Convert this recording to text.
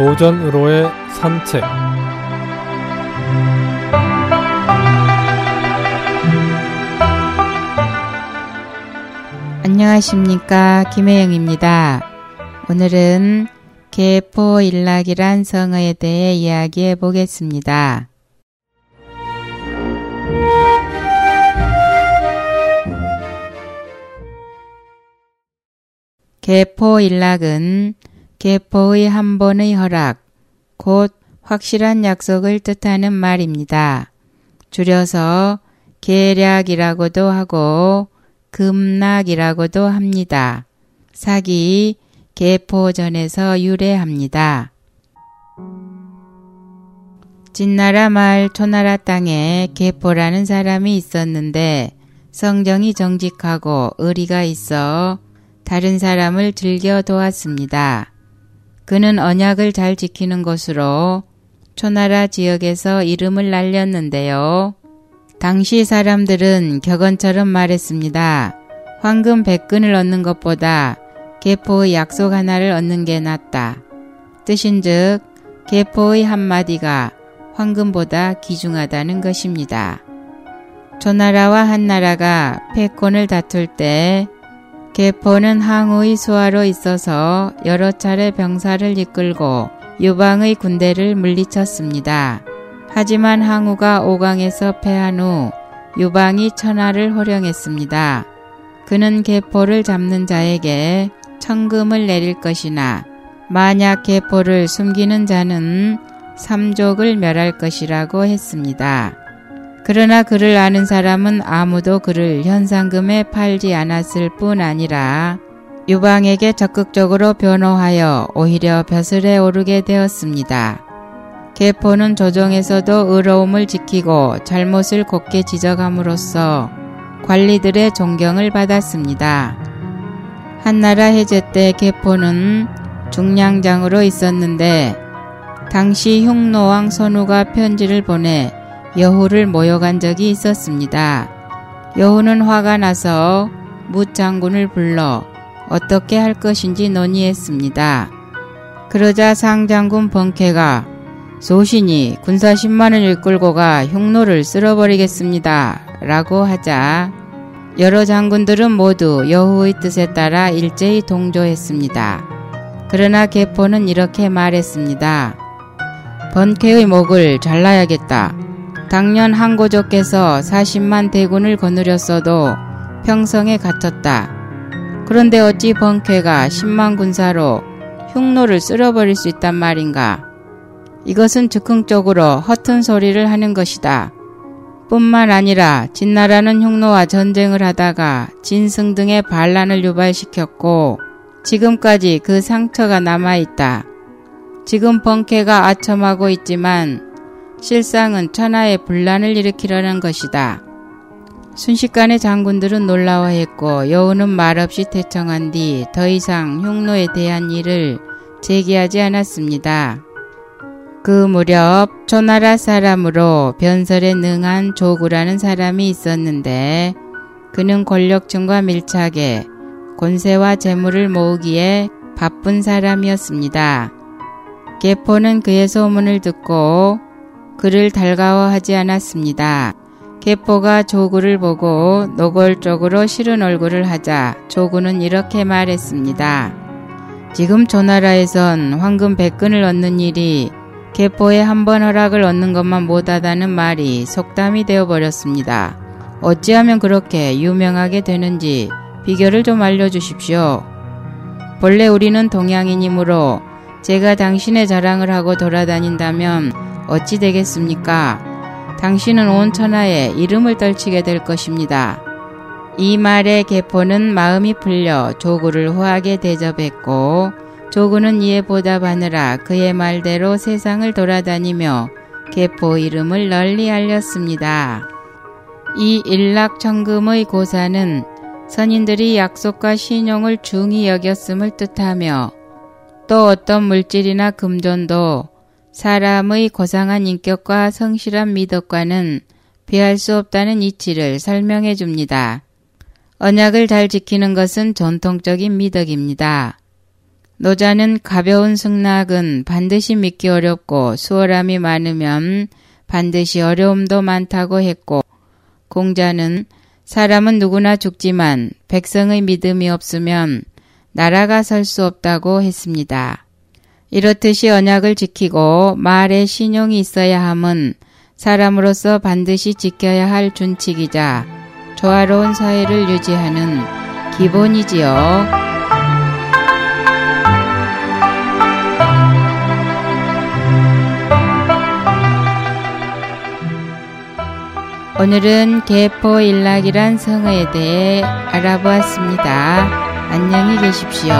오전으로의 산책 안녕하십니까 김혜영입니다. 오늘은 개포일락이란 성어에 대해 이야기해 보겠습니다. 개포일락은 개포의 한 번의 허락, 곧 확실한 약속을 뜻하는 말입니다. 줄여서 계략이라고도 하고 금락이라고도 합니다. 사기 개포전에서 유래합니다. 진나라 말 초나라 땅에 개포라는 사람이 있었는데 성정이 정직하고 의리가 있어 다른 사람을 즐겨 도왔습니다. 그는 언약을 잘 지키는 것으로 초나라 지역에서 이름을 날렸는데요. 당시 사람들은 격언처럼 말했습니다. 황금 백근을 얻는 것보다 개포의 약속 하나를 얻는 게 낫다. 뜻인즉 개포의 한마디가 황금보다 귀중하다는 것입니다. 조나라와 한나라가 패권을 다툴 때 개포는 항우의 수하로 있어서 여러 차례 병사를 이끌고 유방의 군대를 물리쳤습니다. 하지만 항우가 오강에서 패한 후 유방이 천하를 호령했습니다. 그는 개포를 잡는 자에게 천금을 내릴 것이나 만약 개포를 숨기는 자는 삼족을 멸할 것이라고 했습니다. 그러나 그를 아는 사람은 아무도 그를 현상금에 팔지 않았을 뿐 아니라 유방에게 적극적으로 변호하여 오히려 벼슬에 오르게 되었습니다. 개포는 조정에서도 의로움을 지키고 잘못을 곱게 지적함으로써 관리들의 존경을 받았습니다. 한나라 해제 때 개포는 중량장으로 있었는데 당시 흉노왕 선우가 편지를 보내 여후를 모욕한 적이 있었습니다. 여후는 화가 나서 무 장군을 불러 어떻게 할 것인지 논의했습니다. 그러자 상장군 번케가 소신이 군사 10만을 이끌고 가 흉노를 쓸어버리겠습니다. 라고 하자 여러 장군들은 모두 여호의 뜻에 따라 일제히 동조했습니다. 그러나 개포는 이렇게 말했습니다. 번케의 목을 잘라야겠다. 당년 항고조께서 40만 대군을 거느렸어도 평성에 갇혔다. 그런데 어찌 번케가 10만 군사로 흉노를 쓸어버릴 수 있단 말인가? 이것은 즉흥적으로 허튼 소리를 하는 것이다. 뿐만 아니라 진나라는 흉노와 전쟁을 하다가 진승 등의 반란을 유발시켰고 지금까지 그 상처가 남아있다. 지금 벙케가 아첨하고 있지만 실상은 천하의 분란을 일으키려는 것이다. 순식간에 장군들은 놀라워했고 여우는 말없이 태청한 뒤 더 이상 흉노에 대한 일을 제기하지 않았습니다. 그 무렵 초나라 사람으로 변설에 능한 조구라는 사람이 있었는데 그는 권력층과 밀착해 권세와 재물을 모으기에 바쁜 사람이었습니다. 개포는 그의 소문을 듣고 그를 달가워하지 않았습니다. 개포가 조구를 보고 노골적으로 싫은 얼굴을 하자 조구는 이렇게 말했습니다. 지금 조나라에선 황금 백근을 얻는 일이 개포에 한 번 허락을 얻는 것만 못하다는 말이 속담이 되어버렸습니다. 어찌하면 그렇게 유명하게 되는지 비결을 좀 알려주십시오. 본래 우리는 동양인이므로 제가 당신의 자랑을 하고 돌아다닌다면 어찌 되겠습니까? 당신은 온 천하에 이름을 떨치게 될 것입니다. 이 말에 개포는 마음이 풀려 조구를 후하게 대접했고 조구는 이에 보답하느라 그의 말대로 세상을 돌아다니며 개포 이름을 널리 알렸습니다. 이 일락천금의 고사는 선인들이 약속과 신용을 중히 여겼음을 뜻하며 또 어떤 물질이나 금전도 사람의 고상한 인격과 성실한 미덕과는 비할 수 없다는 이치를 설명해 줍니다. 언약을 잘 지키는 것은 전통적인 미덕입니다. 노자는 가벼운 승낙은 반드시 믿기 어렵고 수월함이 많으면 반드시 어려움도 많다고 했고 공자는 사람은 누구나 죽지만 백성의 믿음이 없으면 나라가 설 수 없다고 했습니다. 이렇듯이 언약을 지키고 말에 신용이 있어야 함은 사람으로서 반드시 지켜야 할 준칙이자 조화로운 사회를 유지하는 기본이지요. 오늘은 개포 일락이란 성어에 대해 알아보았습니다. 안녕히 계십시오.